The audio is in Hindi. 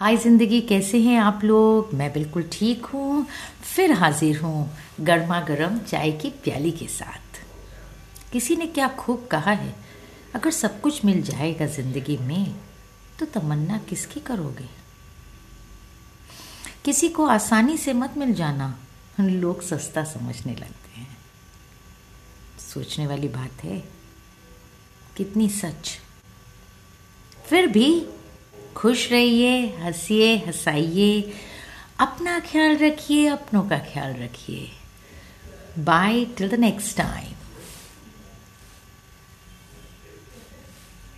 हाय ज़िंदगी, कैसे हैं आप लोग? मैं बिल्कुल ठीक हूँ। फिर हाजिर हूँ गर्मा गर्म चाय की प्याली के साथ। किसी ने क्या खूब कहा है? अगर सब कुछ मिल जाएगा ज़िंदगी में तो तमन्ना किसकी करोगे? किसी को आसानी से मत मिल जाना। लोग सस्ता समझने लगते हैं। सोचने वाली बात है, कितनी सच। फिर भी खुश रहिए, हंसिए, हंसाइए। अपना ख्याल रखिए, अपनों का ख्याल रखिए। Bye till the next time